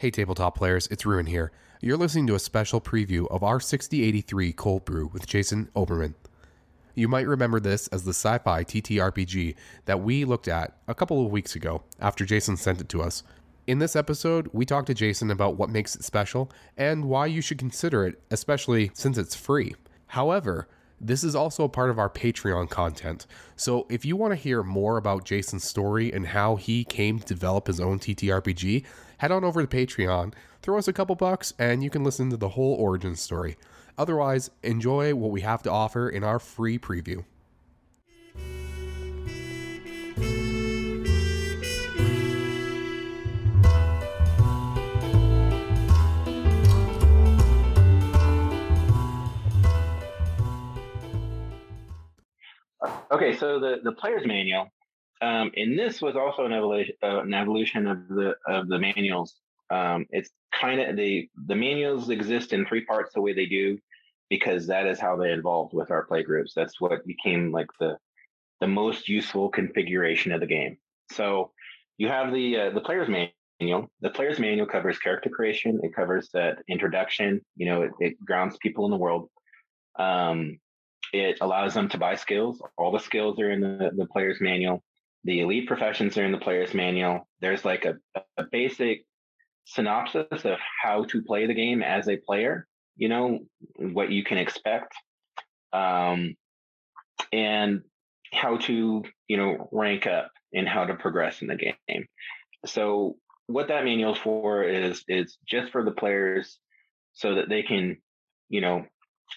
Hey, tabletop players, it's Ruin here. You're listening to a special preview of our 6083 Cold Brew with Jason Oberman. You might remember this as the sci fi TTRPG that we looked at a couple of weeks ago after Jason sent it to us. In this episode, we talked to Jason about what makes it special and why you should consider it, especially since it's free. However, this is also a part of our Patreon content. So if you want to hear more about Jason's story and how he came to develop his own TTRPG, head on over to Patreon, throw us a couple bucks, and you can listen to the whole origin story. Otherwise, enjoy what we have to offer in our free preview. Okay, so the, the player's manual, um, and this was also an evolution, uh, an evolution of the of the manuals. Um, it's kind of the the manuals exist in three parts the way they do, because that is how they evolved with our play groups. That's what became like the the most useful configuration of the game. So you have the uh, the player's manual. The player's manual covers character creation. It covers that introduction. You know, it, it grounds people in the world. Um, it allows them to buy skills. All the skills are in the, the player's manual. The elite professions are in the player's manual. There's like a, a basic synopsis of how to play the game as a player, you know, what you can expect. Um, and how to, you know, rank up and how to progress in the game. So what that manual is for is is just for the players so that they can, you know,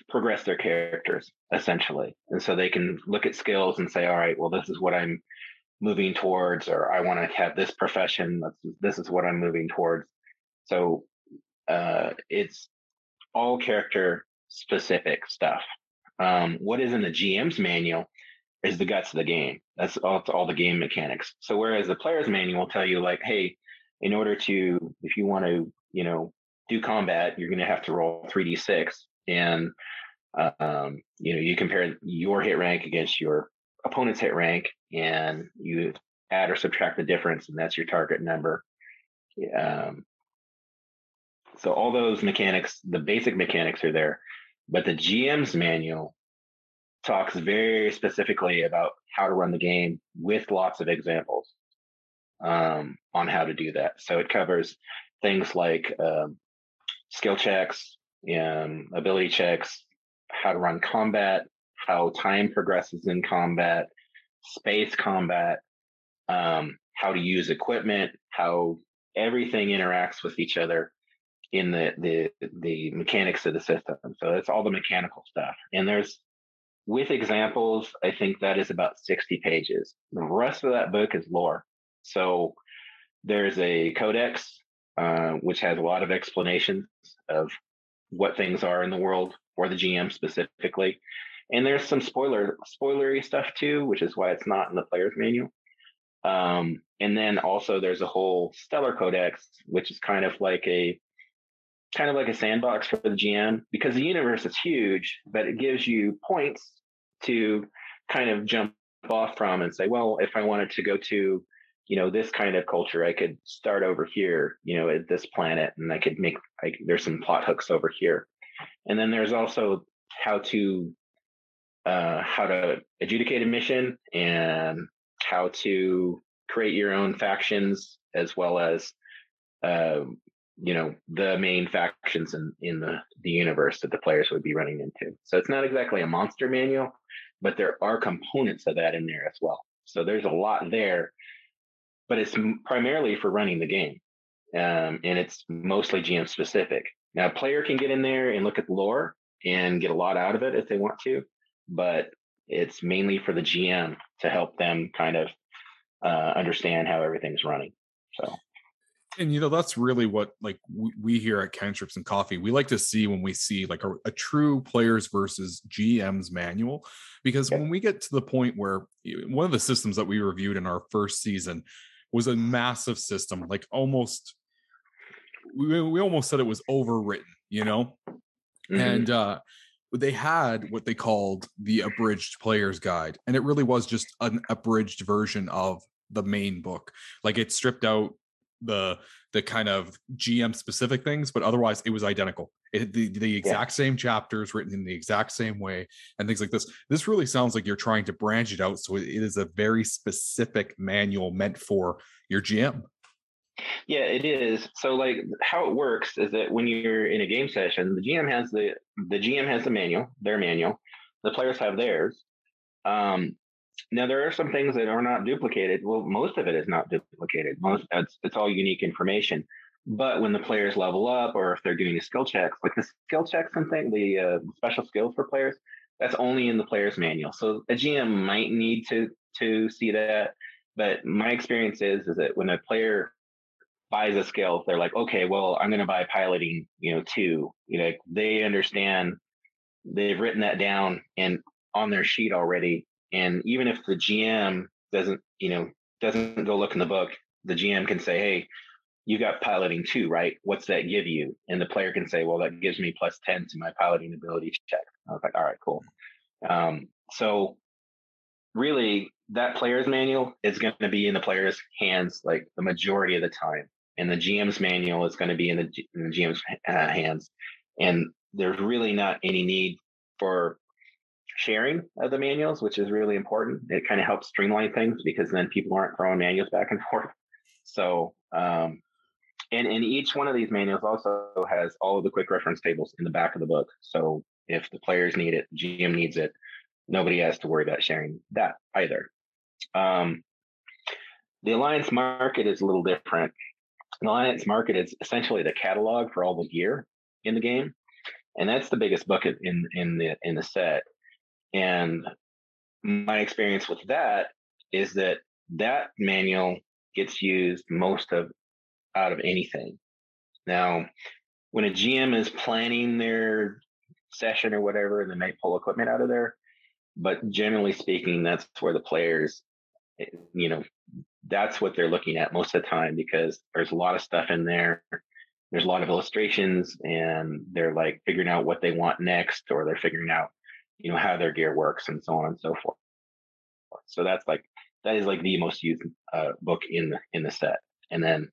progress their characters essentially. And so they can look at skills and say, all right, well, this is what I'm moving towards, or I want to have this profession. This is what I'm moving towards. So uh, it's all character specific stuff. Um, what is in the GM's manual is the guts of the game. That's all, all the game mechanics. So whereas the player's manual will tell you like, hey, in order to, if you want to, you know, do combat, you're going to have to roll 3d6 and um, you know you compare your hit rank against your opponent's hit rank and you add or subtract the difference and that's your target number. Um, so all those mechanics the basic mechanics are there but the gm's manual talks very specifically about how to run the game with lots of examples um, on how to do that. So it covers things like um, skill checks um, ability checks, how to run combat, how time progresses in combat, space combat, um, how to use equipment, how everything interacts with each other in the the the mechanics of the system. So it's all the mechanical stuff. And there's with examples, I think that is about 60 pages. The rest of that book is lore. So there's a codex, uh, which has a lot of explanations of what things are in the world for the GM specifically. And there's some spoiler spoilery stuff too, which is why it's not in the player's manual. Um, and then also there's a whole stellar codex, which is kind of like a kind of like a sandbox for the GM because the universe is huge, but it gives you points to kind of jump off from and say, well, if I wanted to go to you know this kind of culture i could start over here you know at this planet and i could make like there's some plot hooks over here and then there's also how to uh how to adjudicate a mission and how to create your own factions as well as uh you know the main factions in in the the universe that the players would be running into so it's not exactly a monster manual but there are components of that in there as well so there's a lot there but it's primarily for running the game. Um, and it's mostly GM specific. Now, a player can get in there and look at the lore and get a lot out of it if they want to, but it's mainly for the GM to help them kind of uh, understand how everything's running. So, and you know that's really what like we, we here at cantrips and coffee we like to see when we see like a, a true players versus gms manual because when we get to the point where one of the systems that we reviewed in our first season was a massive system, like almost we, we almost said it was overwritten, you know? Mm-hmm. And uh they had what they called the abridged player's guide and it really was just an abridged version of the main book like it stripped out the the kind of GM specific things, but otherwise it was identical. It, the, the exact yeah. same chapters written in the exact same way and things like this. This really sounds like you're trying to branch it out. So it is a very specific manual meant for your GM. Yeah, it is. So like how it works is that when you're in a game session, the GM has the the GM has the manual, their manual. The players have theirs. Um, now there are some things that are not duplicated. Well, most of it is not duplicated. Most it's it's all unique information. But when the players level up, or if they're doing the skill checks, like the skill checks and thing, the uh, special skills for players, that's only in the player's manual. So a GM might need to to see that. But my experience is is that when a player buys a skill, they're like, okay, well, I'm going to buy piloting, you know, two. You know, they understand, they've written that down and on their sheet already, and even if the GM doesn't, you know, doesn't go look in the book, the GM can say, hey, you got piloting two, right? What's that give you? And the player can say, well, that gives me plus 10 to my piloting ability check. I was like, all right, cool. Um, so really that player's manual is going to be in the player's hands like the majority of the time. And the GM's manual is going to be in the, in the GM's uh, hands. And there's really not any need for sharing of the manuals, which is really important. It kind of helps streamline things because then people aren't throwing manuals back and forth. So, um, and, and each one of these manuals also has all of the quick reference tables in the back of the book. So if the players need it, GM needs it, nobody has to worry about sharing that either. Um, the alliance market is a little different. The alliance market is essentially the catalog for all the gear in the game, and that's the biggest bucket in in the in the set. And my experience with that is that that manual gets used most of out of anything. Now, when a GM is planning their session or whatever, they might pull equipment out of there, but generally speaking, that's where the players, eh, you know, that's what they're looking at most of the time because there's a lot of stuff in there. There's a lot of illustrations, and they're like figuring out what they want next, or they're figuring out you know how their gear works and so on and so forth so that's like that is like the most used uh, book in the in the set and then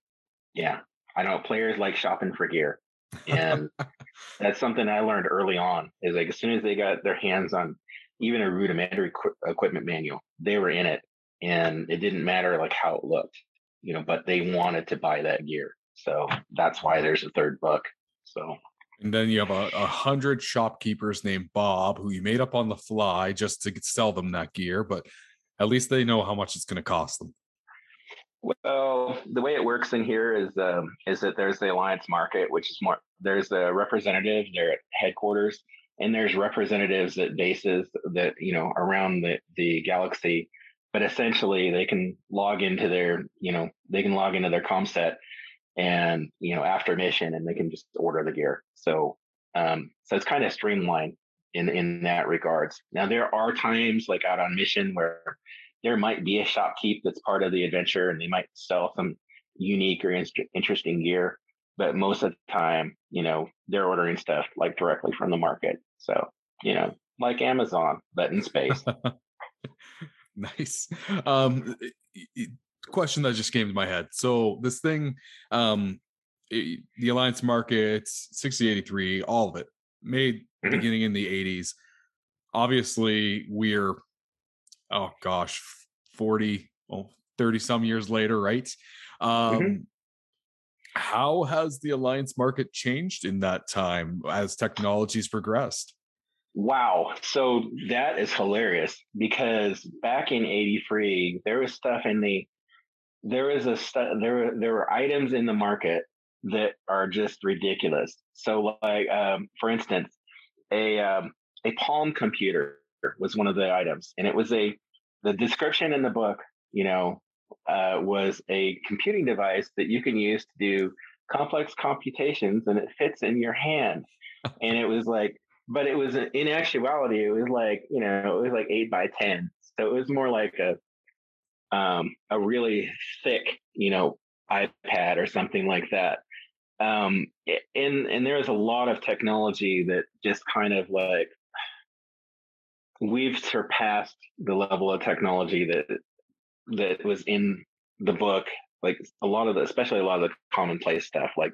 yeah i know players like shopping for gear and that's something i learned early on is like as soon as they got their hands on even a rudimentary qu- equipment manual they were in it and it didn't matter like how it looked you know but they wanted to buy that gear so that's why there's a third book so and then you have a, a, hundred shopkeepers named Bob who you made up on the fly just to sell them that gear, but at least they know how much it's going to cost them. Well, the way it works in here is um, is that there's the alliance market, which is more there's the representative there at headquarters, and there's representatives at bases that you know around the the galaxy. But essentially, they can log into their you know they can log into their com set and you know after mission and they can just order the gear. So um so it's kind of streamlined in in that regards. Now there are times like out on mission where there might be a shopkeep that's part of the adventure and they might sell some unique or in- interesting gear but most of the time you know they're ordering stuff like directly from the market. So you know like amazon but in space nice um question that just came to my head. So this thing, um, it, the Alliance Markets, 6083, all of it made mm-hmm. beginning in the 80s. Obviously, we're oh gosh, 40, well, 30 some years later, right? Mm-hmm. Um, mm-hmm. How has the Alliance market changed in that time as technologies progressed? Wow. So that is hilarious because back in 83, there was stuff in the there is a stu- there there were items in the market that are just ridiculous. So, like um, for instance, a um, a Palm computer was one of the items, and it was a the description in the book, you know, uh, was a computing device that you can use to do complex computations, and it fits in your hand. and it was like, but it was in actuality, it was like you know, it was like eight by ten, so it was more like a um, a really thick, you know, iPad or something like that. Um, and and there's a lot of technology that just kind of like we've surpassed the level of technology that that was in the book like a lot of the, especially a lot of the commonplace stuff like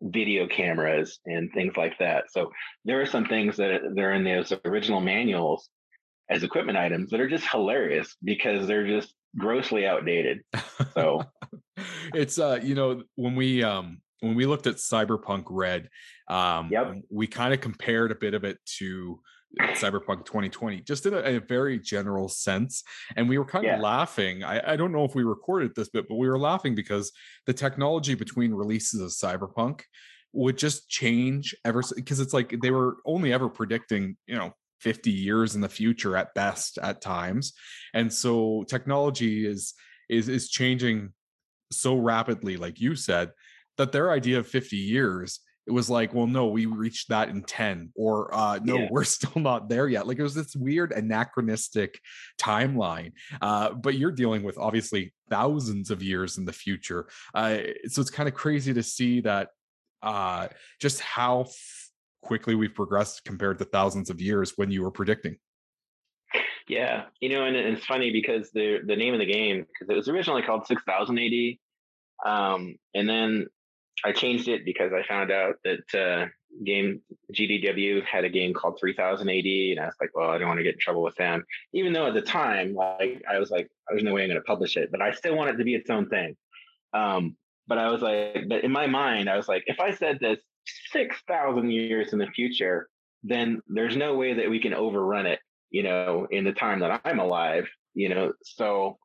video cameras and things like that. So there are some things that they're in those original manuals as equipment items that are just hilarious because they're just grossly outdated. So it's uh you know when we um when we looked at Cyberpunk Red, um Yep. we kind of compared a bit of it to Cyberpunk 2020, just in a, a very general sense. And we were kind Yeah. of laughing. I, I don't know if we recorded this bit, but we were laughing because the technology between releases of Cyberpunk would just change ever because it's like they were only ever predicting, you know, 50 years in the future at best at times. And so technology is is is changing so rapidly, like you said, that their idea of 50 years it was like well no we reached that in 10 or uh no Yeah. we're still not there yet. Like it was this weird anachronistic timeline uh but you're dealing with obviously thousands of years in the future. Uh so it's kind of crazy to see that uh just how f- quickly we've progressed compared to thousands of years when you were predicting. Yeah, you know, and, and it's funny because the the name of the game because it was originally called Six Thousand AD, um, and then I changed it because I found out that uh, game GDW had a game called Three Thousand AD, and I was like, well, I don't want to get in trouble with them, even though at the time, like, I was like, there's no way I'm going to publish it, but I still want it to be its own thing. Um, but I was like, but in my mind, I was like, if I said this six thousand years in the future, then there's no way that we can overrun it you know, in the time that I'm alive, you know. So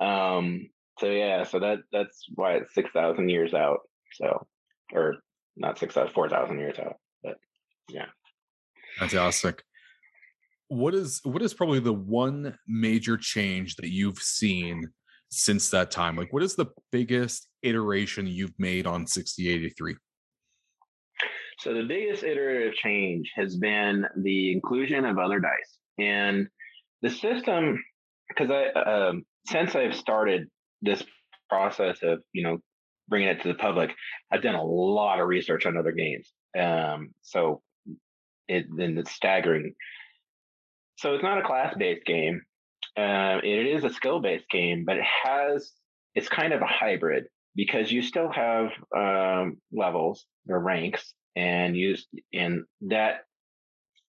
um so yeah, so that that's why it's six thousand years out. So or not six thousand, four thousand years out. But yeah. fantastic what is what is probably the one major change that you've seen since that time like what is the biggest iteration you've made on 6083 So the biggest iterative change has been the inclusion of other dice and the system. Because I, um, since I've started this process of you know bringing it to the public, I've done a lot of research on other games. Um, so it then it's staggering. So it's not a class-based game. Uh, it is a skill-based game, but it has it's kind of a hybrid because you still have um, levels or ranks, and use and that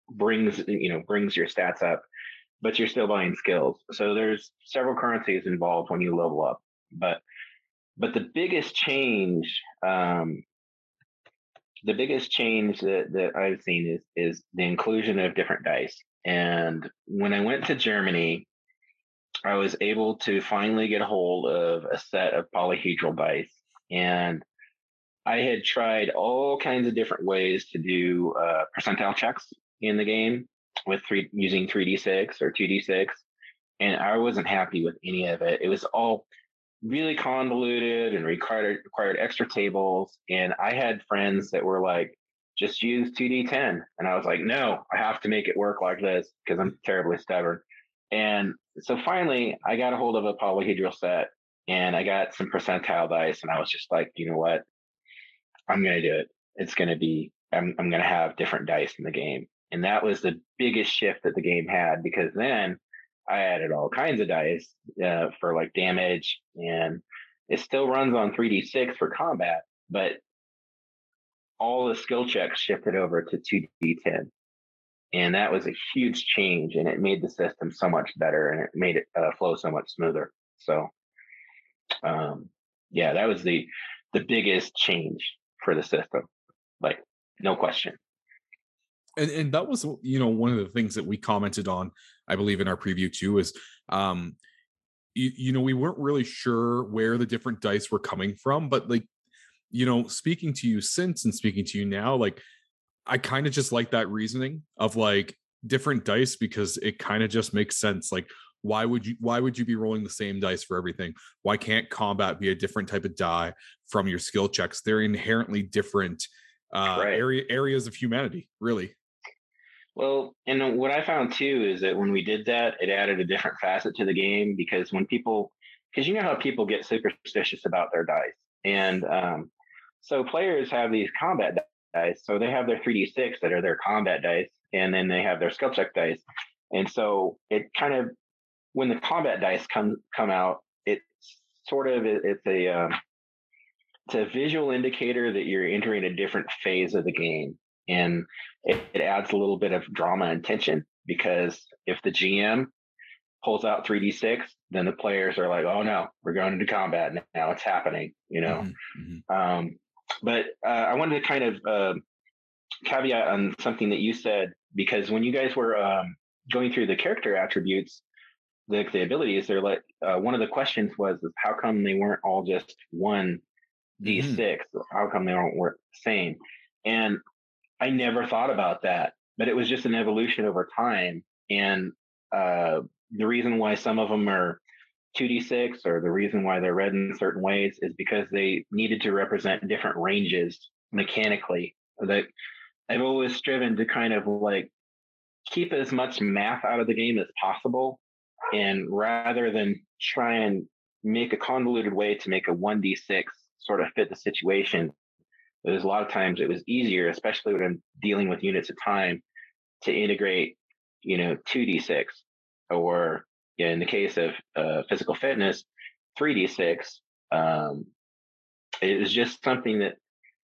brings you know brings your stats up, but you're still buying skills. So there's several currencies involved when you level up, but but the biggest change um, the biggest change that, that I've seen is is the inclusion of different dice. And when I went to Germany, I was able to finally get a hold of a set of polyhedral dice. And I had tried all kinds of different ways to do uh, percentile checks in the game with three using 3d6 or 2d6. And I wasn't happy with any of it. It was all really convoluted and required required extra tables. And I had friends that were like, just use 2d10. And I was like, no, I have to make it work like this because I'm terribly stubborn. And so finally, I got a hold of a polyhedral set and I got some percentile dice. And I was just like, you know what? I'm going to do it. It's going to be, I'm, I'm going to have different dice in the game. And that was the biggest shift that the game had because then I added all kinds of dice uh, for like damage and it still runs on 3d6 for combat, but all the skill checks shifted over to 2d10 and that was a huge change and it made the system so much better and it made it uh, flow so much smoother. So um, yeah that was the the biggest change for the system like no question. And and that was you know one of the things that we commented on i believe in our preview too is um you, you know we weren't really sure where the different dice were coming from but like you know speaking to you since and speaking to you now like i kind of just like that reasoning of like different dice because it kind of just makes sense like why would you why would you be rolling the same dice for everything? Why can't combat be a different type of die from your skill checks? They're inherently different uh Right. area areas of humanity really Well, and what I found too is that when we did that, it added a different facet to the game because when people, because you know how people get superstitious about their dice, and um, so players have these combat dice, so they have their 3d6 that are their combat dice, and then they have their skill check dice, and so it kind of when the combat dice come come out, it sort of it's a um, it's a visual indicator that you're entering a different phase of the game, and it, it adds a little bit of drama and tension because if the GM pulls out 3d6, then the players are like, "Oh no, we're going into combat now. It's happening," you know. Mm-hmm. mm-hmm. Um, but uh, I wanted to kind of uh, caveat on something that you said because when you guys were um, going through the character attributes, the, the abilities, they're like uh, one of the questions was is how come they weren't all just one d6? Mm. How come they weren't the same? And I never thought about that, but it was just an evolution over time. And uh, the reason why some of them are 2d6 or the reason why they're read in certain ways is because they needed to represent different ranges mechanically that I've always striven to kind of like keep as much math out of the game as possible. And rather than try and make a convoluted way to make a 1d6 sort of fit the situation, there's a lot of times it was easier, especially when I'm dealing with units of time, to integrate, you know, 2d6 or in the case of uh, physical fitness, 3d6. Um, it was just something that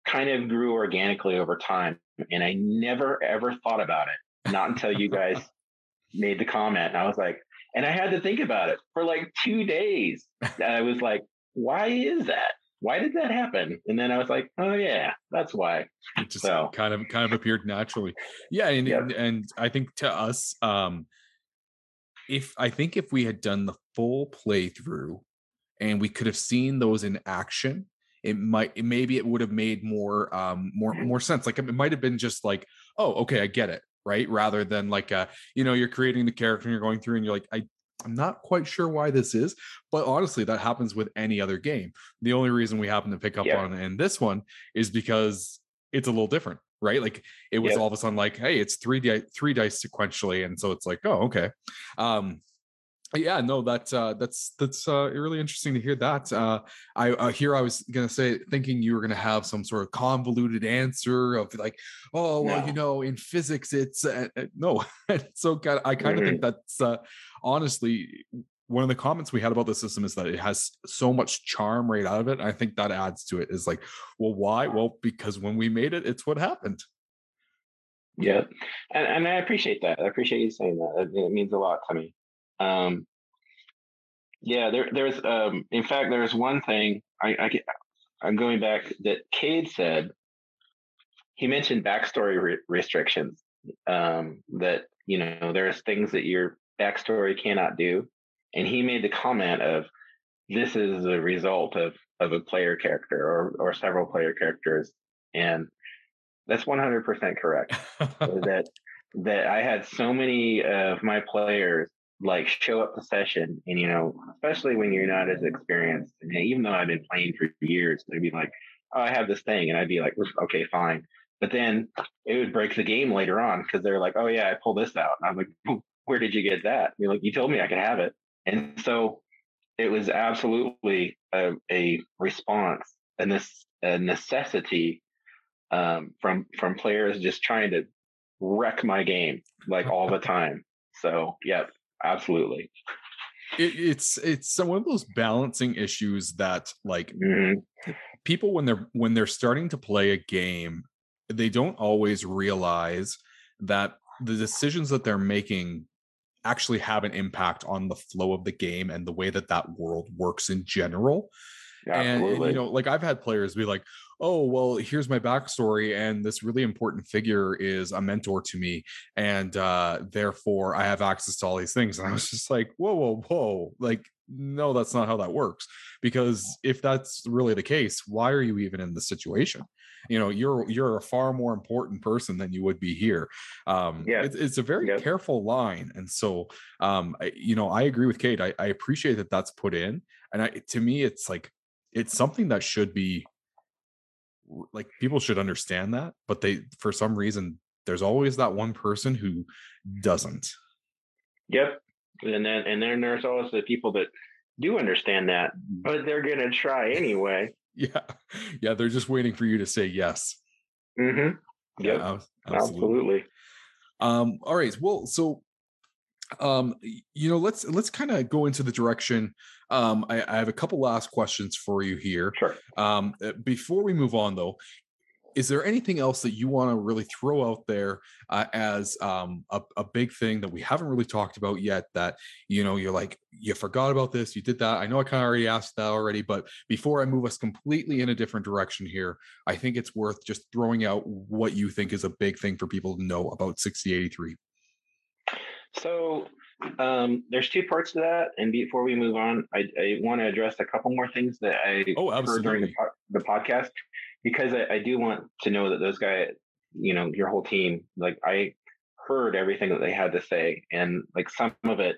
kind of grew organically over time. And I never ever thought about it, not until you guys made the comment. And I was like, and I had to think about it for like two days. I was like, why is that? Why did that happen? And then I was like, oh yeah, that's why. It just so, kind of kind of appeared naturally. Yeah, and, yep. and I think to us, um, if I think if we had done the full playthrough and we could have seen those in action, it might maybe it would have made more um more more sense like it might have been just like oh okay i get it right rather than like uh you know you're creating the character and you're going through and you're like i i'm not quite sure why this is but honestly that happens with any other game. The only reason we happen to pick up yeah. on in this one is because it's a little different right? Like it was all of a sudden like hey it's three dice three dice sequentially and so it's like oh okay. Um yeah no that's uh that's that's uh really interesting to hear that uh i uh, here i was gonna say thinking you were gonna have some sort of convoluted answer of like oh well no. you know in physics it's uh, uh no. So i kind of think that's uh honestly one of the comments we had about the system is that it has so much charm right out of it i think that adds to it is like well why? Well because when we made it it's what happened. Yeah and, and i appreciate that i appreciate you saying that it, it means a lot to me um, yeah, there, there's, um, in fact, there's one thing I, I, I'm going back that Cade said. He mentioned backstory re- restrictions. Um, that you know, there's things that your backstory cannot do, and he made the comment of, "This is a result of of a player character or or several player characters," and that's 100% correct. that that I had so many of my players like show up to session and you know especially when you're not as experienced and even though i've been playing for years they'd be like oh i have this thing and i'd be like okay fine. But then it would break the game later on because they're like oh yeah i pulled this out. And i'm like where did you get that? You're like you told me i could have it. And so it was absolutely a, a response and this a necessity um, from from players just trying to wreck my game like all the time. So yeah absolutely. It, it's it's one of those balancing issues that like mm-hmm. people when they're when they're starting to play a game they don't always realize that the decisions that they're making actually have an impact on the flow of the game and the way that that world works in general. And, and, you know like i've had players be like oh well here's my backstory and this really important figure is a mentor to me and uh therefore i have access to all these things and i was just like whoa whoa whoa like no that's not how that works because if that's really the case why are you even in the situation you know you're you're a far more important person than you would be here um yeah it's, it's a very yeah. careful line and so um I, you know i agree with Kate. I, I appreciate that that's put in and I, to me it's like it's something that should be like people should understand that but they for some reason there's always that one person who doesn't. Yep and then and then there's always the people that do understand that but they're gonna try anyway. Yeah yeah they're just waiting for you to say yes. Mm-hmm. Yep. yeah absolutely. absolutely. Um all right well so um you know let's let's kind of go into the direction um I, I, have a couple last questions for you here. Sure. Um uh, before we move on though is there anything else that you want to really throw out there uh, as um, a, a, big thing that we haven't really talked about yet that you know you're like you forgot about this you did that i know i kind of already asked that already but before i move us completely in a different direction here i think it's worth just throwing out what you think is a big thing for people to know about 6083 so um, there's two parts to that and before we move on i, I want to address a couple more things that i oh, heard during the, the podcast because I, I do want to know that those guys, you know, your whole team, like I heard everything that they had to say, and like some of it,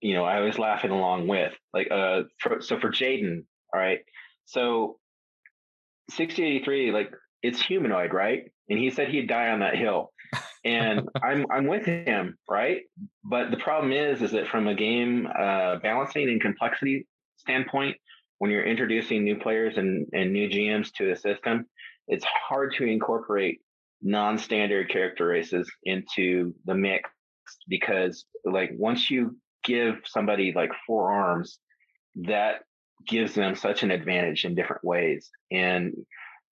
you know, I was laughing along with. Like, uh, for, so for Jaden, all right, so 6083, like it's humanoid, right? And he said he'd die on that hill, and I'm I'm with him, right? But the problem is, is that from a game uh, balancing and complexity standpoint, when you're introducing new players and, and new GMs to the system, it's hard to incorporate non-standard character races into the mix because like once you give somebody like four arms, that gives them such an advantage in different ways. And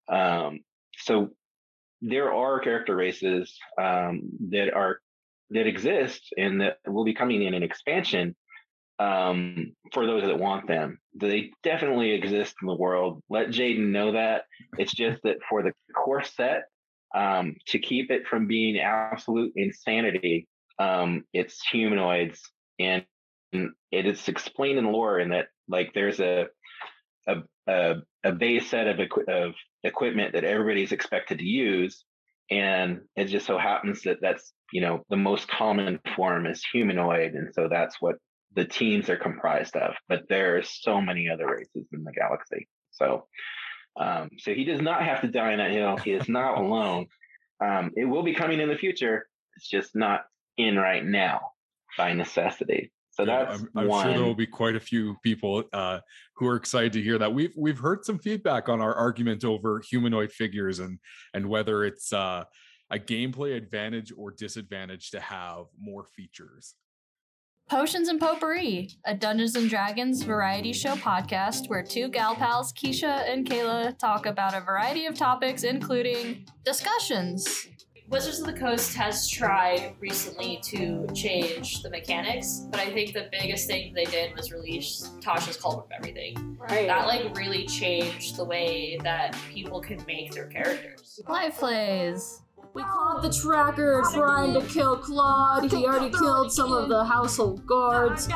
um, so there are character races um, that are that exist and that will be coming in an expansion um, for those that want them. They definitely exist in the world. Let Jaden know that. It's just that for the core set, um, to keep it from being absolute insanity, um, it's humanoids, and, it is explained in lore in that like there's a a, a, a base set of, equi- of equipment that everybody's expected to use, and it just so happens that that's you know the most common form is humanoid, and so that's what the teams are comprised of, but there are so many other races in the galaxy. So, um, so he does not have to die on that hill. He is not alone. Um, it will be coming in the future. It's just not in right now by necessity. So that's I'm, I'm sure there will be quite a few people uh, who are excited to hear that. We've we've heard some feedback on our argument over humanoid figures and and whether it's uh, a gameplay advantage or disadvantage to have more features. Potions and Potpourri, a Dungeons and Dragons variety show podcast where two gal pals, Keisha and Kayla, talk about a variety of topics, including discussions. Wizards of the Coast has tried recently to change the mechanics, but I think the biggest thing they did was release Tasha's Cauldron of Everything. Right. That like really changed the way that people can make their characters. Life plays. We caught the tracker trying to kill Claude. He already killed some of the household guards.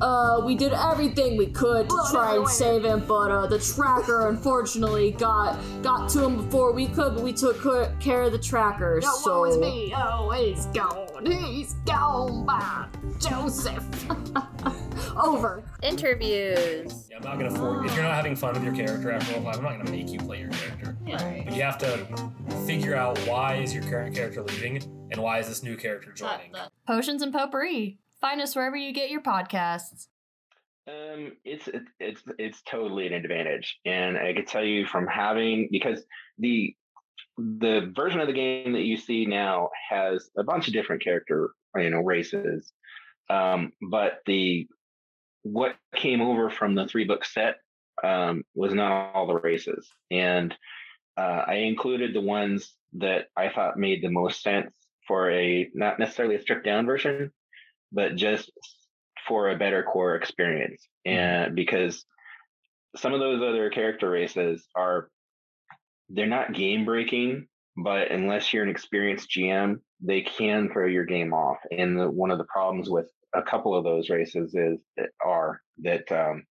Uh, we did everything we could to try and save him, but uh, the tracker unfortunately got got to him before we could. But we took care of the tracker. No, so woe is me. Oh, he's gone. He's gone by Joseph. Over. Interviews. Yeah, I'm not gonna force. If you're not having fun with your character after role I'm not gonna make you play your character. Yeah. But you have to figure out why is your current character leaving and why is this new character joining. Potions and Potpourri. Find us wherever you get your podcasts. Um, it's it's it's totally an advantage, and I could tell you from having because the the version of the game that you see now has a bunch of different character you know races, um, but the what came over from the three book set um, was not all the races, and uh, I included the ones that I thought made the most sense for a not necessarily a stripped down version, but just for a better core experience. Mm-hmm. And because some of those other character races are they're not game breaking, but unless you're an experienced GM, they can throw your game off. And the, one of the problems with a couple of those races is are that um,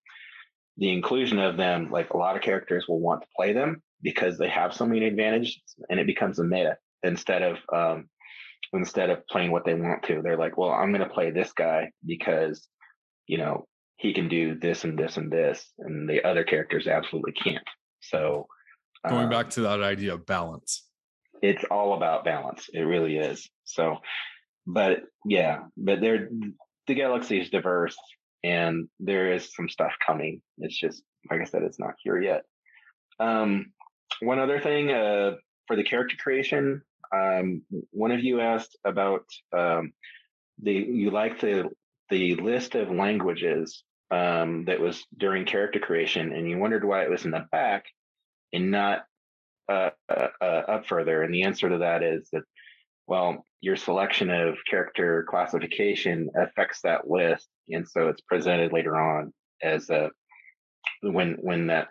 the inclusion of them, like a lot of characters will want to play them because they have so many advantages, and it becomes a meta instead of um, instead of playing what they want to. They're like, well, I'm going to play this guy because you know he can do this and this and this, and the other characters absolutely can't. So going um, back to that idea of balance, it's all about balance. It really is. So, but yeah, but they're the galaxy is diverse and there is some stuff coming. It's just like I said, it's not here yet. Um, one other thing uh, for the character creation, um, one of you asked about um, the you like the the list of languages um, that was during character creation, and you wondered why it was in the back and not uh, uh, uh, up further. And the answer to that is that, well, your selection of character classification affects that list, and so it's presented later on as a when when that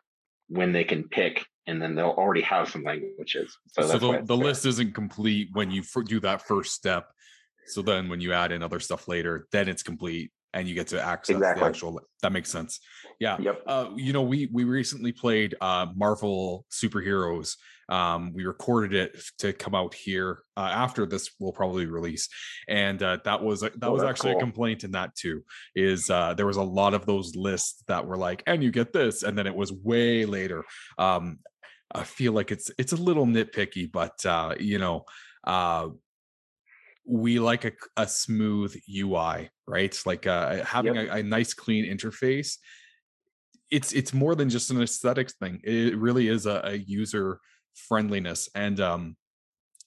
when they can pick and then they'll already have some languages. So, So, the, the list isn't complete when you do that first step. So then when you add in other stuff later, then it's complete and you get to access Exactly. the actual that makes sense. Yeah. Yep. Uh, you know, we we recently played uh Marvel superheroes. Um, we recorded it to come out here uh, after this will probably release, and uh, that was that Oh, was actually a complaint in that too. Is uh, there was a lot of those lists that were like, and you get this, and then it was way later. Um, I feel like it's it's a little nitpicky, but uh, you know, uh, we like a, a smooth UI, right? Like uh, having a, a nice, clean interface. It's it's more than just an aesthetics thing. It really is a, a user friendliness, and um,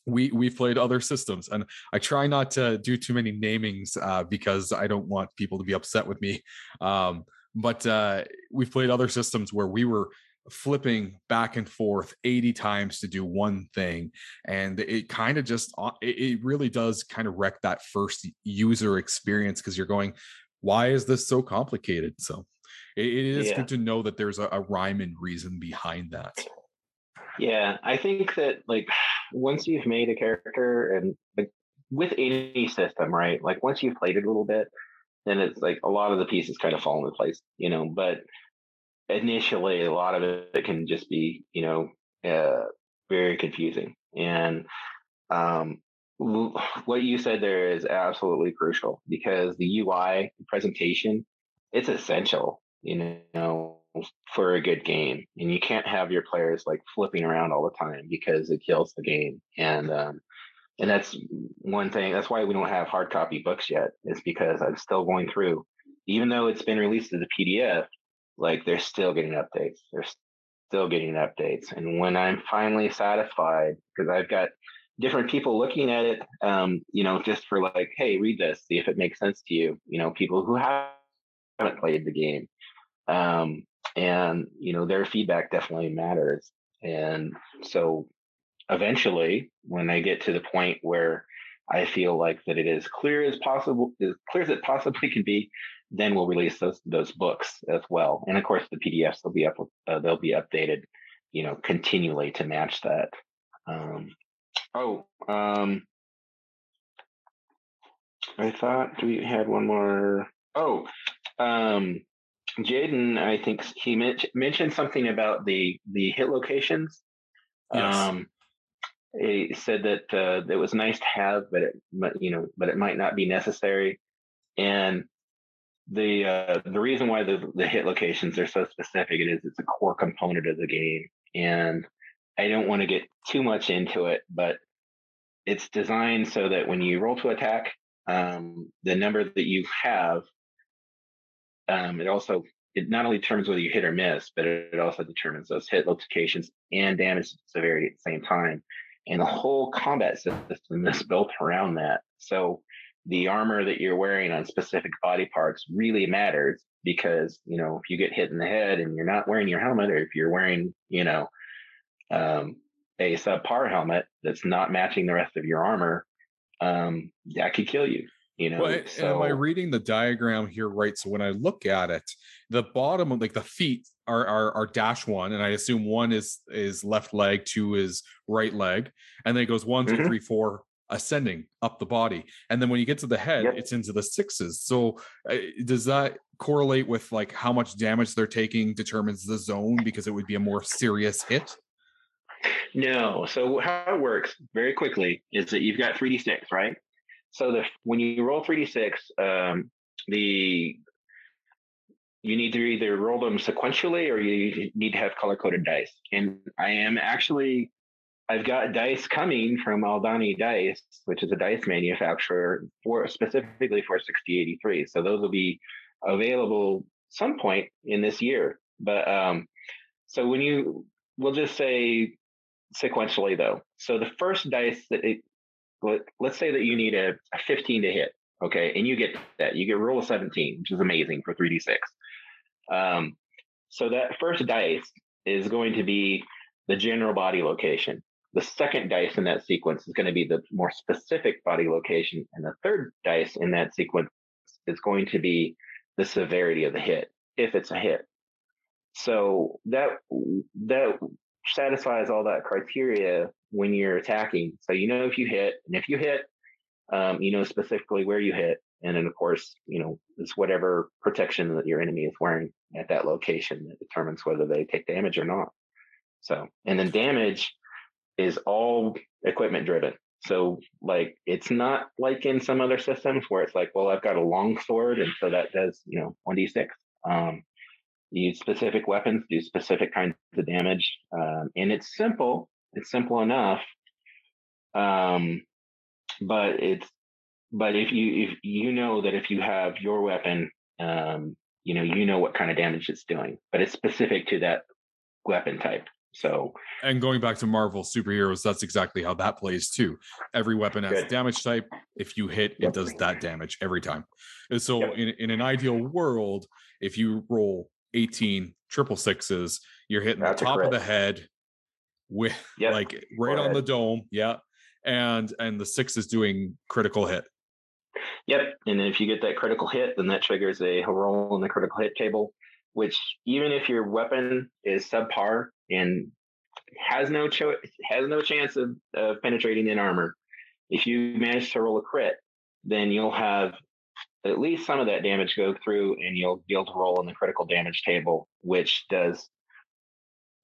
we we've played other systems, and I try not to do too many namings uh, because I don't want people to be upset with me. Um, but uh, we've played other systems where we were flipping back and forth 80 times to do one thing and it kind of just uh, it, really does kind of wreck that first user experience because you're going why is this so complicated so it, it is Yeah. good to know that there's a, a rhyme and reason behind that Yeah, I think that like once you've made a character and like with any system, right? Like once you've played it a little bit, then it's like a lot of the pieces kind of fall into place, you know. But initially, a lot of it can just be, you know, uh, very confusing. And um, what you said there is absolutely crucial because the UI presentation, it's essential, you know, for a good game. And you can't have your players like flipping around all the time because it kills the game. And um, and that's one thing. That's why we don't have hard copy books yet. Is because I'm still going through, even though it's been released as a PDF. Like they're still getting updates. They're still getting updates. And when I'm finally satisfied, because I've got different people looking at it, um, you know, just for like, hey, read this, see if it makes sense to you. You know, people who haven't played the game, um, and you know, their feedback definitely matters. And so, eventually, when I get to the point where I feel like that it is clear as possible, as clear as it possibly can be, then we'll release those those books as well. And of course, the PDFs will be up, uh, they'll be updated, you know, continually to match that. Um, oh, um, I thought we had one more. Oh, um, Jaden, I think he men- mentioned something about the the hit locations. Yes. Um, he said that uh, it was nice to have, but it, but, you know, but it might not be necessary. And the uh, the reason why the the hit locations are so specific it is it's a core component of the game, and I don't want to get too much into it, but it's designed so that when you roll to attack, um, the number that you have, um, it also it not only determines whether you hit or miss, but it also determines those hit locations and damage severity at the same time. And the whole combat system is built around that. So the armor that you're wearing on specific body parts really matters because you know if you get hit in the head and you're not wearing your helmet, or if you're wearing you know um, a subpar helmet that's not matching the rest of your armor, um, that could kill you. You know, Well, and am I reading the diagram here right? So when I look at it, the bottom of like the feet are, are are dash one, and I assume one is is left leg, two is right leg, and then it goes one, two, Mhm. three, four, ascending up the body, and then when you get to the head, Yep. it's into the sixes. So uh, does that correlate with like how much damage they're taking determines the zone because it would be a more serious hit? No. So how it works very quickly is that you've got 3d6, right? So the when you roll 3d6, um, the you need to either roll them sequentially or you need to have color coded dice. And I am actually I've got dice coming from Aldani Dice, which is a dice manufacturer for specifically for 6083. So those will be available some point in this year. But um, so when you we'll just say sequentially though. So the first dice that it let, let's say that you need a, a 15 to hit. Okay, and you get that. You get roll of 17, which is amazing for 3d6. Um, so that first dice is going to be the general body location. The second dice in that sequence is going to be the more specific body location, and the third dice in that sequence is going to be the severity of the hit, if it's a hit. So that that satisfies all that criteria when you're attacking. So you know if you hit, and if you hit, um, you know specifically where you hit, and then of course you know it's whatever protection that your enemy is wearing at that location that determines whether they take damage or not. So and then damage is all equipment driven. So like it's not like in some other systems where it's like, well, I've got a long sword and so that does, you know, 1d6. Um, use specific weapons, do specific kinds of damage. Um, and it's simple. It's simple enough. Um, but it's, but if you, if you know that if you have your weapon, um, you know, you know what kind of damage it's doing, but it's specific to that weapon type. So, and going back to Marvel superheroes, that's exactly how that plays too. Every weapon has Good. damage type. If you hit, it does that damage every time. And so, Yep. in, in an ideal world, if you roll 18 triple sixes, you're hitting That's the top of the head with Yep. like right on the dome. Yeah. And and the six is doing critical hit. Yep. And then if you get that critical hit, then that triggers a roll in the critical hit table, which even if your weapon is subpar and has no cho- has no chance of, of penetrating in armor, if you manage to roll a crit, then you'll have at least some of that damage go through and you'll be able to roll in the critical damage table, which does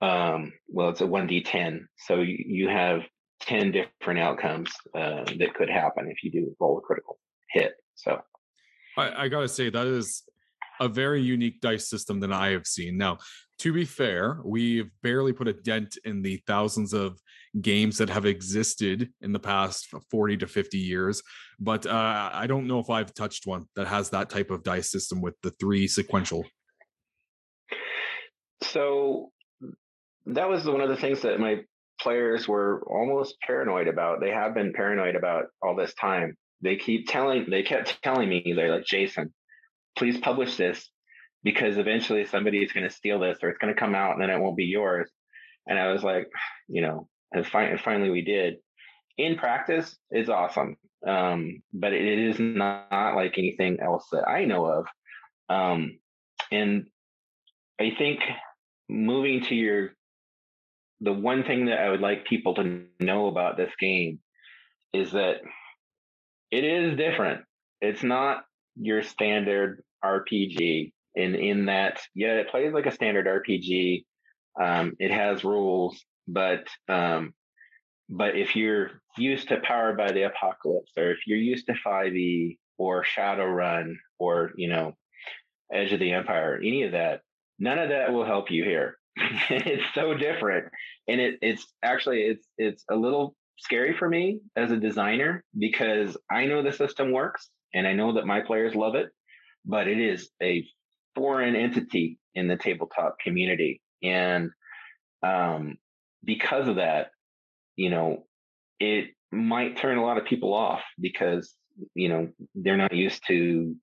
um well it's a 1d10 so you, have 10 different outcomes uh, that could happen if you do roll a critical hit so. I, I gotta say that is a very unique dice system than I have seen. Now, to be fair, we've barely put a dent in the thousands of games that have existed in the past 40 to 50 years, but uh, I don't know if I've touched one that has that type of dice system with the three sequential. so that was one of the things that my players were almost paranoid about they have been paranoid about all this time they keep telling they kept telling me they're like jason please publish this because eventually somebody's going to steal this or it's going to come out and then it won't be yours and i was like you know and, fi- and finally we did in practice it's awesome um, but it is not like anything else that i know of um, and i think moving to your the one thing that I would like people to know about this game is that it is different. It's not your standard RPG And in that yeah, it plays like a standard RPG. Um, it has rules, but um, but if you're used to Powered by the Apocalypse, or if you're used to 5e or Shadowrun, or you know Edge of the Empire, any of that, none of that will help you here. it's so different and it, it's actually it's it's a little scary for me as a designer because I know the system works and I know that my players love it, but it is a foreign entity in the tabletop community, and um, because of that, you know, it might turn a lot of people off because you know they're not used to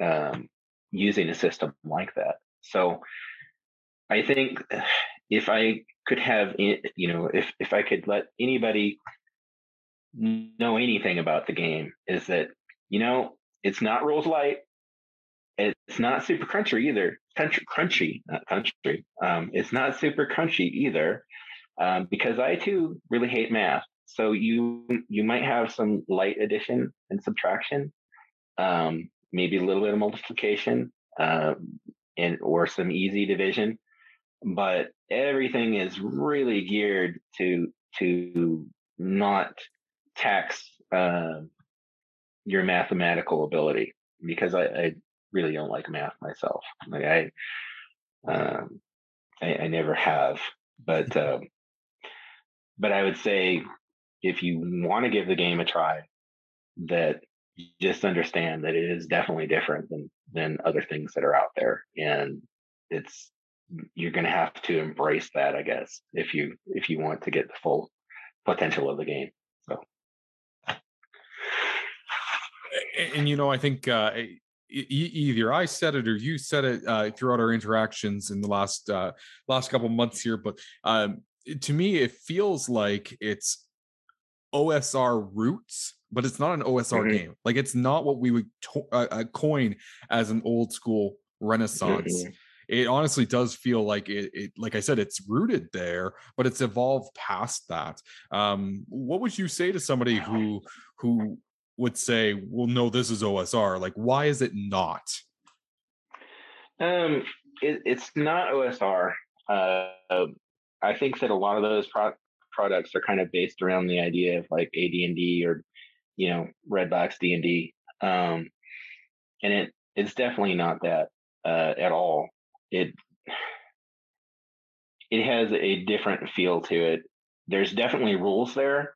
um, using a system like that. So I think if I could have, you know, if if I could let anybody know anything about the game, is that you know it's not rules light, it's not super crunchy either. Country, crunchy, not country. Um, it's not super crunchy either, um, because I too really hate math. So you you might have some light addition and subtraction, um, maybe a little bit of multiplication, um, and or some easy division but everything is really geared to to not tax uh, your mathematical ability because I, I really don't like math myself. Like I, um, I, I never have, but um, but I would say if you want to give the game a try, that just understand that it is definitely different than than other things that are out there, and it's you're going to have to embrace that, I guess, if you if you want to get the full potential of the game. And, you know, I think uh, either I said it or you said it uh, throughout our interactions in the last uh, last couple months here, but um, to me, it feels like it's OSR roots, but it's not an OSR mm-hmm. game. Like it's not what we would to- uh, uh, coin as an old school Renaissance. Mm-hmm. It honestly does feel like it, it, Like I said, it's rooted there, but it's evolved past that. Um, what would you say to somebody who who would say, "Well, no, this is OSR." Like, why is it not? Um, it, it's not OSR. Uh, I think that a lot of those pro- products are kind of based around the idea of like AD&D or you know Redbox D&D, um, and it it's definitely not that uh, at all. It it has a different feel to it. There's definitely rules there.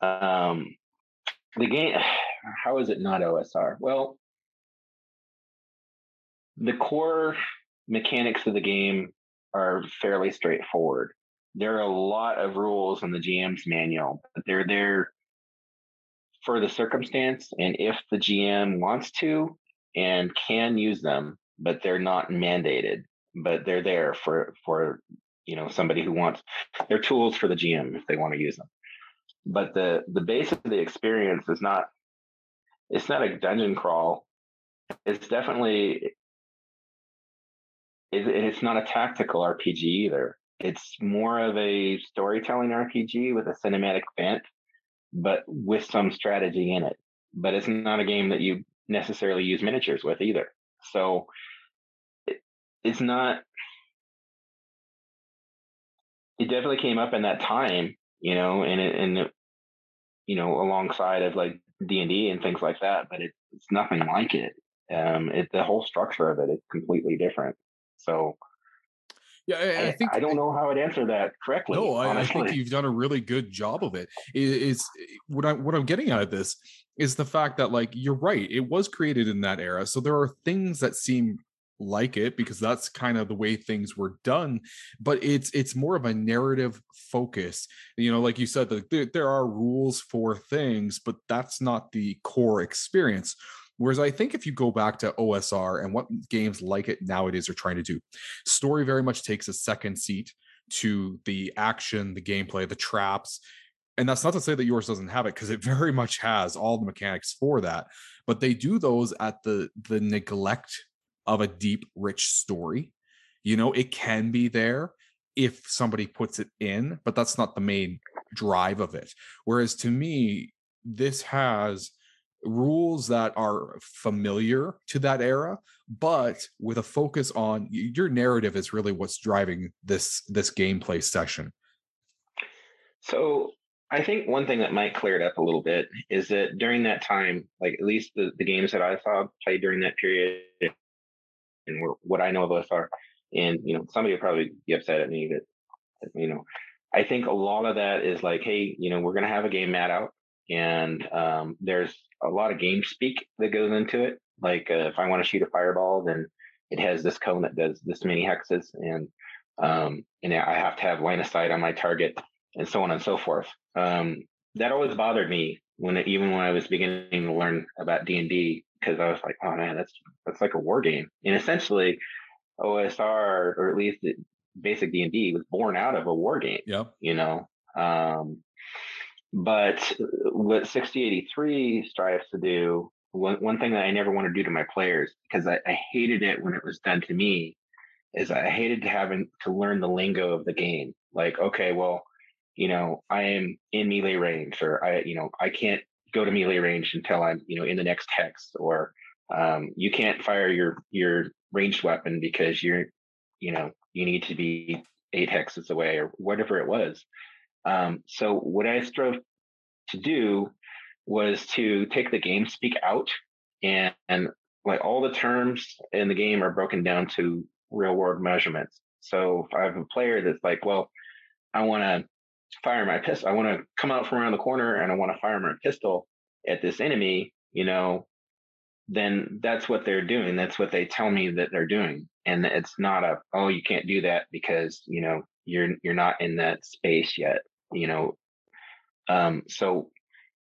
Um, the game, how is it not OSR? Well, the core mechanics of the game are fairly straightforward. There are a lot of rules in the GM's manual, but they're there for the circumstance and if the GM wants to and can use them, but they're not mandated, but they're there for for you know somebody who wants they're tools for the GM if they want to use them. But the the base of the experience is not it's not a dungeon crawl. It's definitely it, it's not a tactical RPG either. It's more of a storytelling RPG with a cinematic bent, but with some strategy in it. But it's not a game that you necessarily use miniatures with either. So it, it's not. It definitely came up in that time, you know, and it, and it, you know, alongside of like D and D and things like that. But it, it's nothing like it. Um, it the whole structure of it is completely different. So yeah, I, I, think I, don't know how I'd answer that correctly. No, I, I, think you've done a really good job of it. Is what I what I'm getting out of this is the fact that like you're right, it was created in that era, so there are things that seem like it because that's kind of the way things were done but it's it's more of a narrative focus you know like you said there, there are rules for things but that's not the core experience Whereas I think if you go back to OSR and what games like it nowadays are trying to do, story very much takes a second seat to the action, the gameplay, the traps. And that's not to say that yours doesn't have it because it very much has all the mechanics for that. But they do those at the the neglect of a deep, rich story. You know, it can be there if somebody puts it in, but that's not the main drive of it. Whereas to me, this has rules that are familiar to that era but with a focus on your narrative is really what's driving this this gameplay session so i think one thing that might clear it up a little bit is that during that time like at least the, the games that i saw played during that period and what i know of are and you know somebody will probably be upset at me that you know i think a lot of that is like hey you know we're going to have a game mat out and um, there's a lot of game speak that goes into it. Like uh, if I want to shoot a fireball, then it has this cone that does this many hexes, and um, and I have to have line of sight on my target, and so on and so forth. Um, that always bothered me when even when I was beginning to learn about D and D, because I was like, oh man, that's that's like a war game, and essentially OSR or at least basic D and D was born out of a war game. Yep. You know, um, but what 6083 strives to do, one, one thing that I never want to do to my players, because I, I hated it when it was done to me, is I hated to having to learn the lingo of the game. Like, okay, well, you know, I am in melee range, or I, you know, I can't go to melee range until I'm, you know, in the next hex, or um, you can't fire your your ranged weapon because you're, you know, you need to be eight hexes away, or whatever it was. Um, so what I strove to do was to take the game speak out and, and like all the terms in the game are broken down to real world measurements. So if I have a player that's like, well, I want to fire my pistol, I want to come out from around the corner and I want to fire my pistol at this enemy, you know, then that's what they're doing. That's what they tell me that they're doing. And it's not a, oh, you can't do that because, you know, you're you're not in that space yet you know um, so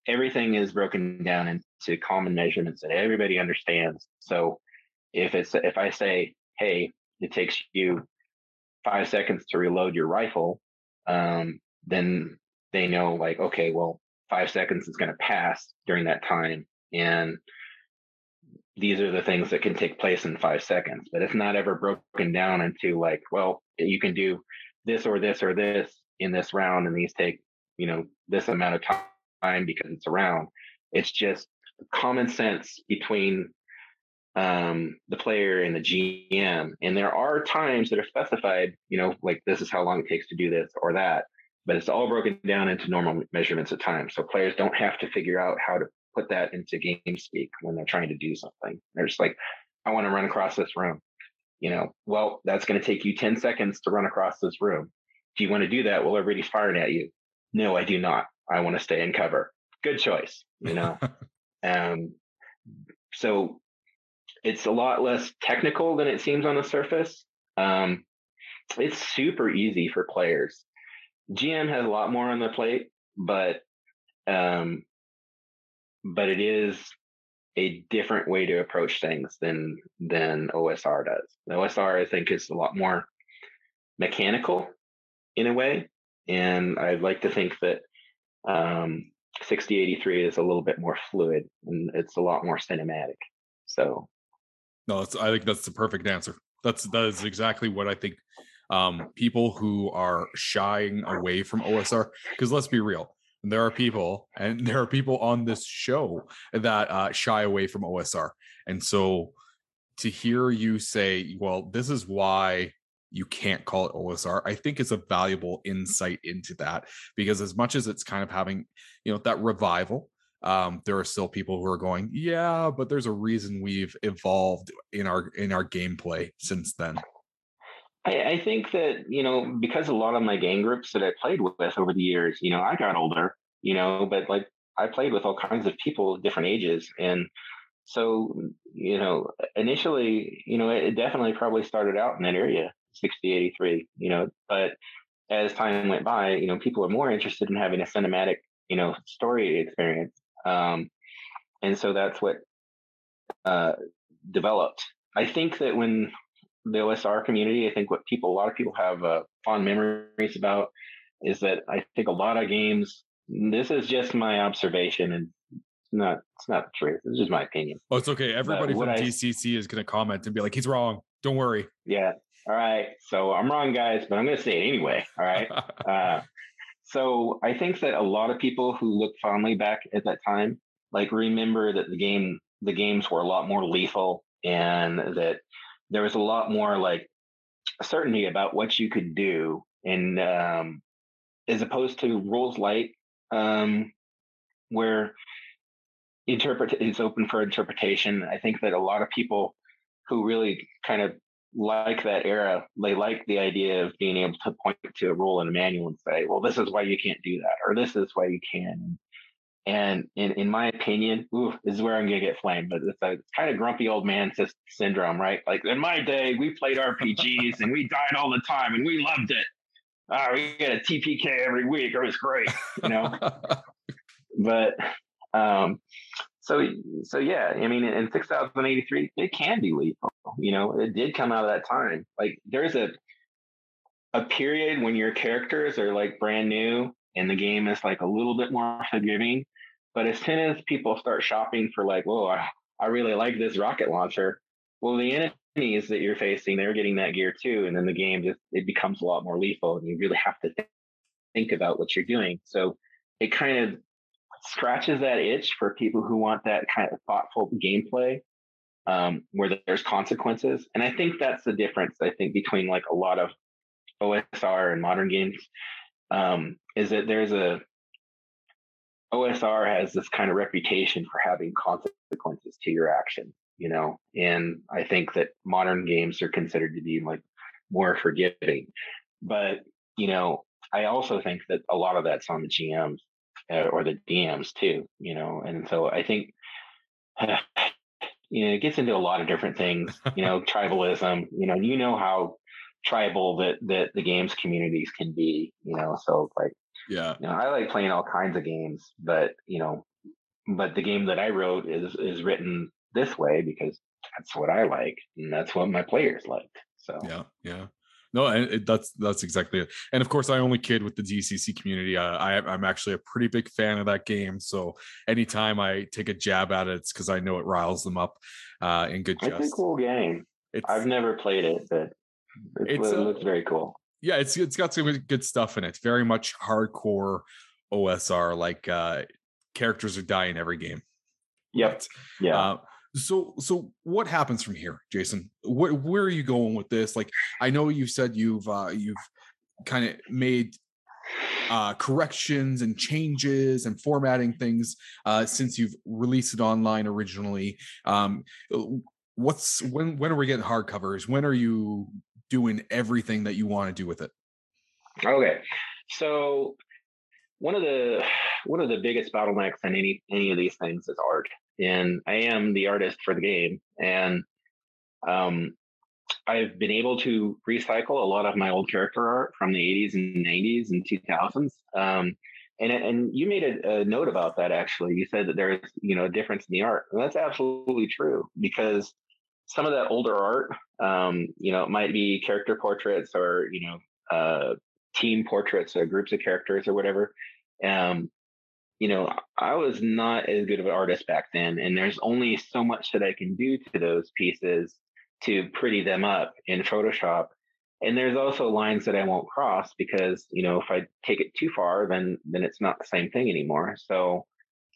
everything is broken down into common measurements that everybody understands. So if it's if I say, hey, it takes you five seconds to reload your rifle, um, then they know like, okay, well, five seconds is going to pass during that time, and these are the things that can take place in five seconds. But it's not ever broken down into like, well, you can do this or this or this in this round, and these take you know this amount of time because it's a round. It's just common sense between um, the player and the GM. And there are times that are specified, you know, like this is how long it takes to do this or that, but it's all broken down into normal measurements of time. So players don't have to figure out how to put that into game speak when they're trying to do something. They're just like, I want to run across this room. You know, well, that's going to take you 10 seconds to run across this room. Do you want to do that? Well, everybody's firing at you. No, I do not. I want to stay in cover. Good choice, you know. um, so it's a lot less technical than it seems on the surface. Um, it's super easy for players. GM has a lot more on the plate, but um, but it is a different way to approach things than than OSR does. The OSR, I think, is a lot more mechanical in a way, and I'd like to think that um, 6083 is a little bit more fluid and it's a lot more cinematic. So no, I think that's the perfect answer. That's that is exactly what I think. Um, people who are shying away from OSR, because let's be real, there are people, and there are people on this show that uh, shy away from OSR, and so to hear you say, "Well, this is why you can't call it OSR," I think is a valuable insight into that because as much as it's kind of having, you know, that revival um, there are still people who are going, yeah, but there's a reason we've evolved in our in our gameplay since then. I, I think that you know because a lot of my gang groups that I played with over the years, you know, I got older, you know, but like I played with all kinds of people of different ages, and so you know, initially, you know, it definitely probably started out in that area, 60, 83, you know, but as time went by, you know, people are more interested in having a cinematic, you know, story experience um, and so that's what uh, developed. I think that when the OSR community, I think what people, a lot of people have uh, fond memories about is that I think a lot of games, this is just my observation and it's not, it's not the truth. It's just my opinion. Oh, it's okay. Everybody from I, DCC is going to comment and be like, he's wrong. Don't worry. Yeah. All right. So I'm wrong, guys, but I'm going to say it anyway. All right. uh, so I think that a lot of people who look fondly back at that time, like remember that the game, the games were a lot more lethal and that there was a lot more like certainty about what you could do. And um, as opposed to rules light, um, where interpret is open for interpretation. I think that a lot of people who really kind of like that era, they like the idea of being able to point to a rule in a manual and say, well, this is why you can't do that, or this is why you can. And in, in my opinion, ooh, this is where I'm going to get flamed, but it's a kind of grumpy old man syndrome, right? Like in my day, we played RPGs and we died all the time and we loved it. Oh, we get a TPK every week. It was great, you know? but um, so so yeah, I mean, in 6083, it can be lethal. You know, it did come out of that time. Like there's a a period when your characters are like brand new and the game is like a little bit more forgiving. But as soon as people start shopping for like, whoa, I, I really like this rocket launcher. Well, the enemies that you're facing, they're getting that gear too, and then the game just it becomes a lot more lethal, and you really have to think about what you're doing. So it kind of scratches that itch for people who want that kind of thoughtful gameplay um, where there's consequences. And I think that's the difference, I think, between like a lot of OSR and modern games um, is that there's a OSR has this kind of reputation for having consequences to your action, you know, and I think that modern games are considered to be like more forgiving. But, you know, I also think that a lot of that's on the GMs uh, or the DMs too, you know. And so I think uh, you know it gets into a lot of different things, you know, tribalism. You know, you know how tribal that that the games communities can be, you know. So like Yeah. You know, I like playing all kinds of games, but you know, but the game that I wrote is is written this way because that's what I like and that's what my players like. So Yeah. Yeah. No, and it, that's that's exactly it. And of course, I only kid with the DCC community. Uh, I, I'm actually a pretty big fan of that game. So anytime I take a jab at it, it's because I know it riles them up uh, in good it's jest. a cool game. It's, I've never played it, but it, It's it looks very cool. Yeah, it's it's got some good- stuff in it. Very much hardcore OSR. Like uh, characters are dying every game. Yep. Yeah. Uh, so so what happens from here, Jason? Where where are you going with this? Like I know you said you've uh you've kind of made uh corrections and changes and formatting things uh since you've released it online originally. Um what's when when are we getting hardcovers? When are you doing everything that you want to do with it? Okay. So one of the one of the biggest bottlenecks in any any of these things is art. And I am the artist for the game. And um I've been able to recycle a lot of my old character art from the 80s and 90s and 2000s. Um, and and you made a, a note about that actually. You said that there's you know a difference in the art, and that's absolutely true because some of that older art, um, you know, it might be character portraits or you know uh, team portraits or groups of characters or whatever. Um, you know, I was not as good of an artist back then, and there's only so much that I can do to those pieces to pretty them up in Photoshop. And there's also lines that I won't cross because you know if I take it too far, then then it's not the same thing anymore. So,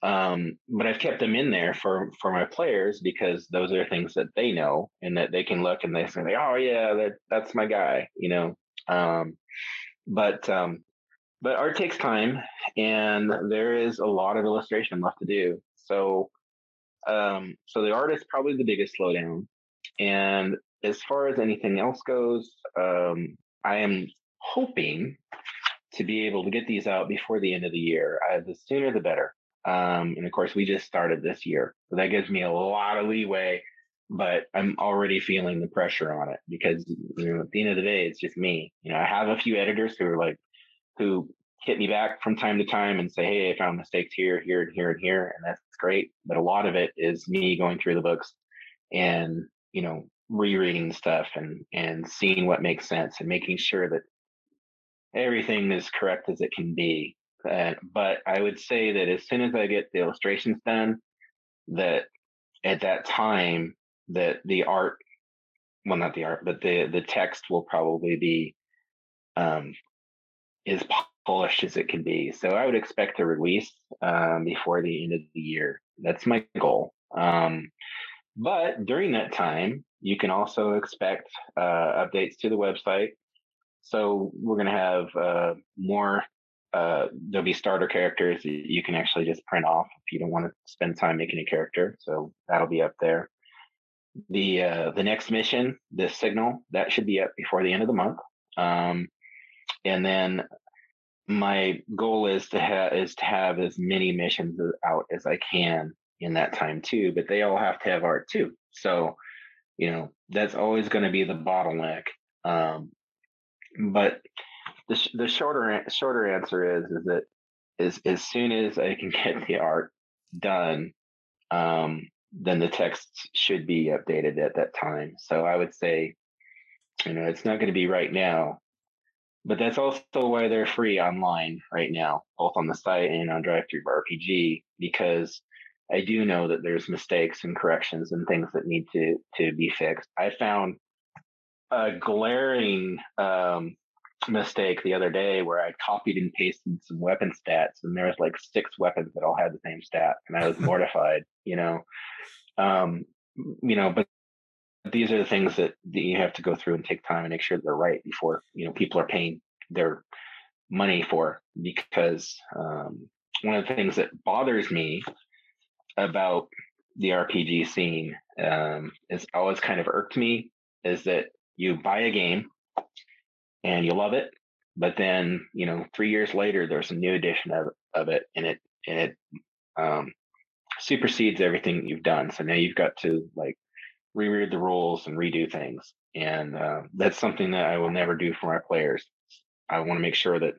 um, but I've kept them in there for for my players because those are things that they know and that they can look and they say, oh yeah, that that's my guy, you know. Um, but um, but art takes time, and there is a lot of illustration left to do. So, um, so the art is probably the biggest slowdown. And as far as anything else goes, um, I am hoping to be able to get these out before the end of the year. Uh, the sooner the better. Um, and of course, we just started this year, so that gives me a lot of leeway. But I'm already feeling the pressure on it because you know, at the end of the day, it's just me. You know, I have a few editors who are like, who hit me back from time to time and say, "Hey, I found mistakes here, here, and here, and here," and that's great. But a lot of it is me going through the books and you know rereading stuff and and seeing what makes sense and making sure that everything is correct as it can be. Uh, but I would say that as soon as I get the illustrations done, that at that time that the art, well, not the art, but the the text will probably be um, as polished as it can be. So I would expect a release um, before the end of the year. That's my goal. Um, but during that time, you can also expect uh, updates to the website. So we're going to have uh, more. Uh, there'll be starter characters you can actually just print off if you don't want to spend time making a character. So that'll be up there. The uh, the next mission, the signal, that should be up before the end of the month. Um, and then my goal is to have is to have as many missions out as I can in that time too. But they all have to have art too. So you know that's always going to be the bottleneck. Um, but the sh- the shorter shorter answer is is that is as soon as I can get the art done, um, then the text should be updated at that time. So I would say, you know, it's not going to be right now, but that's also why they're free online right now, both on the site and on DriveThruRPG, because I do know that there's mistakes and corrections and things that need to to be fixed. I found a glaring um, mistake the other day where I copied and pasted some weapon stats, and there was like six weapons that all had the same stat, and I was mortified. You know, um, you know, but these are the things that, that you have to go through and take time and make sure that they're right before you know people are paying their money for because um, one of the things that bothers me about the RPG scene um, is always kind of irked me is that you buy a game and you love it, but then you know three years later there's a new edition of, of it and it and it um, supersedes everything you've done. So now you've got to like reread the rules and redo things, and uh, that's something that I will never do for my players. I want to make sure that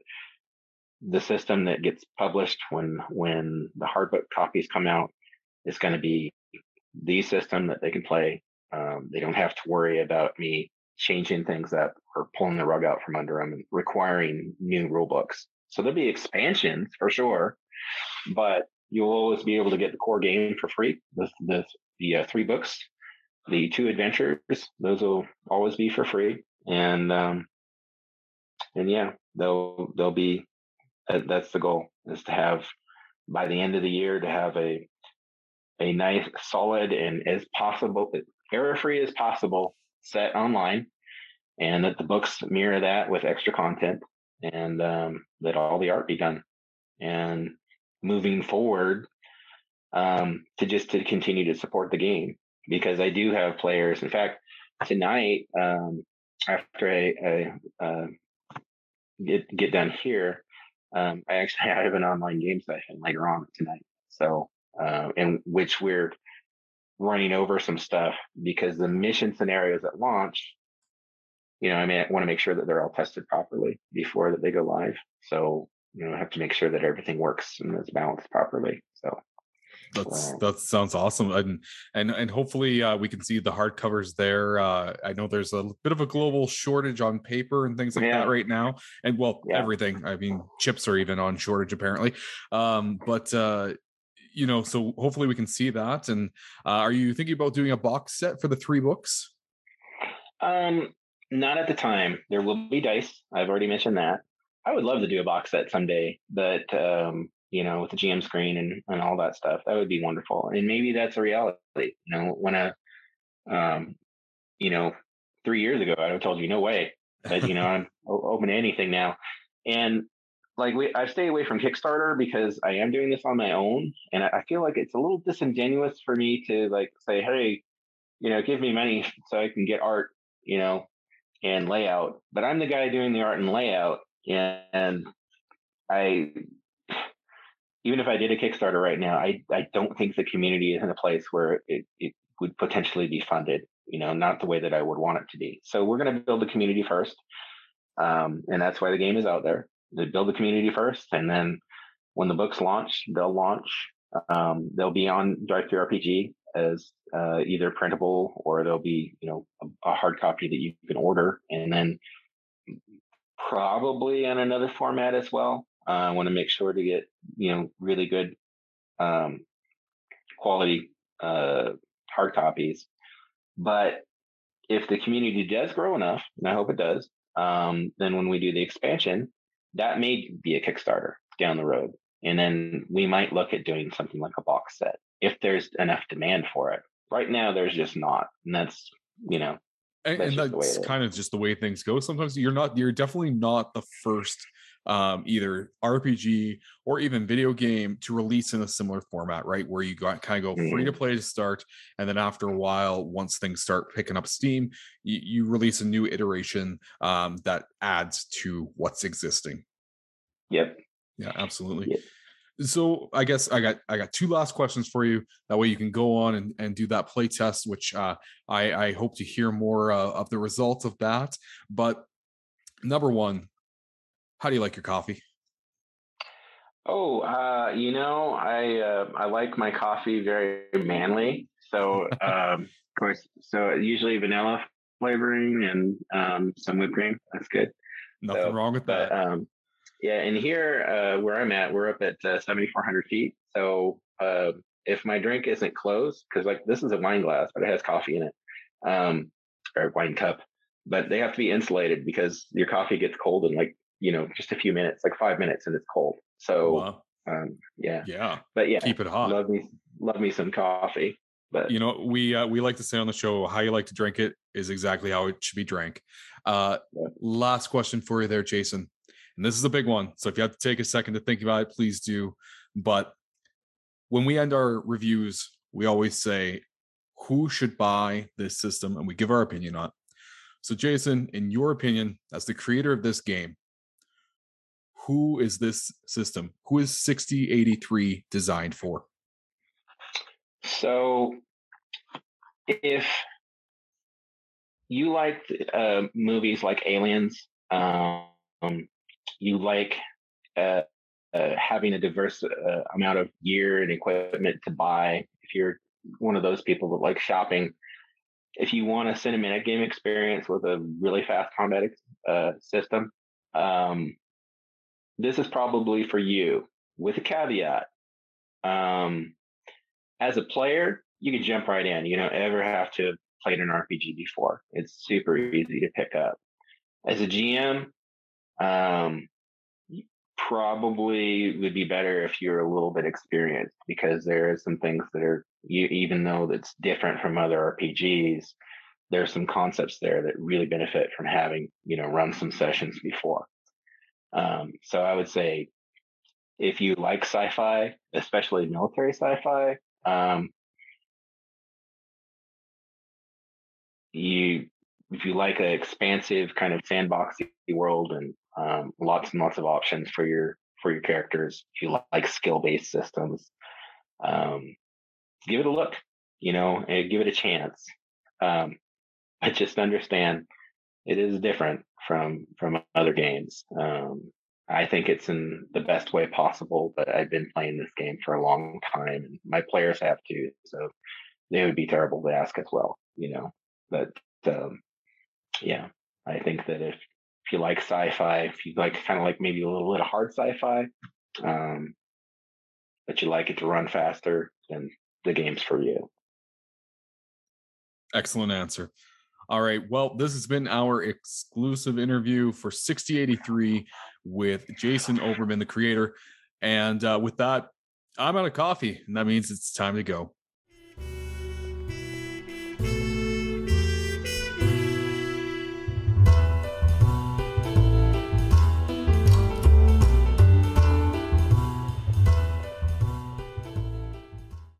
the system that gets published when when the hardbook copies come out is going to be the system that they can play. Um, they don't have to worry about me changing things up or pulling the rug out from under them and requiring new rule books. So there'll be expansions for sure, but you'll always be able to get the core game for free. The the, the uh, three books, the two adventures, those will always be for free, and um, and yeah, they'll they'll be. that's the goal is to have by the end of the year to have a a nice, solid, and as possible error free as possible set online, and that the books mirror that with extra content, and um, that all the art be done. And moving forward, um, to just to continue to support the game because I do have players. In fact, tonight um, after I, I uh, get get done here, um, I actually have an online game session later on tonight. So, uh, in which we're running over some stuff because the mission scenarios at launch, you know, I mean, I want to make sure that they're all tested properly before that they go live. So, you know, I have to make sure that everything works and is balanced properly. So, that's that sounds awesome and and and hopefully uh, we can see the hardcovers there uh, i know there's a bit of a global shortage on paper and things like yeah. that right now and well yeah. everything i mean chips are even on shortage apparently um, but uh, you know so hopefully we can see that and uh, are you thinking about doing a box set for the three books um not at the time there will be dice i've already mentioned that i would love to do a box set someday but um you know, with the GM screen and, and all that stuff. That would be wonderful. And maybe that's a reality. You know, when a, um, you know, three years ago, I'd have told you, no way. But, you know, I'm open to anything now. And like we, I stay away from Kickstarter because I am doing this on my own, and I, I feel like it's a little disingenuous for me to like say, "Hey, you know, give me money so I can get art," you know, and layout. But I'm the guy doing the art and layout, and I even if I did a Kickstarter right now, I, I don't think the community is in a place where it, it would potentially be funded, you know, not the way that I would want it to be. So we're going to build the community first. Um, and that's why the game is out there. They build the community first. And then when the books launch, they'll launch. Um, they'll be on DriveThruRPG as uh, either printable or there'll be, you know, a, a hard copy that you can order. And then probably in another format as well. Uh, I want to make sure to get you know really good um, quality uh, hard copies. But if the community does grow enough, and I hope it does, um, then when we do the expansion, that may be a Kickstarter down the road, and then we might look at doing something like a box set if there's enough demand for it. Right now, there's just not, and that's you know and that's, and that's kind of just the way things go sometimes. You're not you're definitely not the first um, either RPG or even video game to release in a similar format, right? Where you got kind of go free to mm-hmm. play to start, and then after a while, once things start picking up steam, you, you release a new iteration um, that adds to what's existing. Yep. Yeah, absolutely. Yep. So I guess I got I got two last questions for you. That way you can go on and, and do that play test, which uh, I, I hope to hear more uh, of the results of that. But number one, how do you like your coffee? Oh, uh, you know, I uh, I like my coffee very manly. So, um, of course, so usually vanilla flavoring and um, some whipped cream. That's good. Nothing so, wrong with but, that. Um, yeah, and here uh, where I'm at, we're up at uh, 7,400 feet. So uh, if my drink isn't closed, because like this is a wine glass, but it has coffee in it, um, or wine cup, but they have to be insulated because your coffee gets cold in like you know, just a few minutes, like five minutes, and it's cold. So, wow. um, yeah, yeah, but yeah, keep it hot. Love me, love me some coffee. But you know, we uh, we like to say on the show, how you like to drink it is exactly how it should be drank. Uh, yeah. Last question for you there, Jason, and this is a big one. So if you have to take a second to think about it, please do. But when we end our reviews, we always say who should buy this system, and we give our opinion on. It. So, Jason, in your opinion, as the creator of this game, who is this system? Who is 6083 designed for? So, if you like uh, movies like Aliens, um, you like uh, uh, having a diverse uh, amount of gear and equipment to buy. If you're one of those people that like shopping, if you want a cinematic game experience with a really fast combat uh, system, um, this is probably for you. With a caveat, um, as a player, you can jump right in. You don't ever have to have played an RPG before. It's super easy to pick up. As a GM, um, probably would be better if you're a little bit experienced because there are some things that are you, even though that's different from other RPGs, there's some concepts there that really benefit from having you know run some sessions before. Um, so I would say if you like sci-fi, especially military sci-fi, um, you if you like an expansive kind of sandboxy world and um, lots and lots of options for your for your characters, if you like skill-based systems, um, give it a look. You know, and give it a chance. Um, but just understand it is different from from other games. Um, I think it's in the best way possible, but I've been playing this game for a long time, and my players have too. So they would be terrible to ask as well, you know. But um, yeah, I think that if if you like sci-fi, if you like kind of like maybe a little bit of hard sci-fi, um, but you like it to run faster, then the game's for you. Excellent answer. All right. Well, this has been our exclusive interview for 6083 with Jason Oberman, the creator. And uh, with that, I'm out of coffee, and that means it's time to go.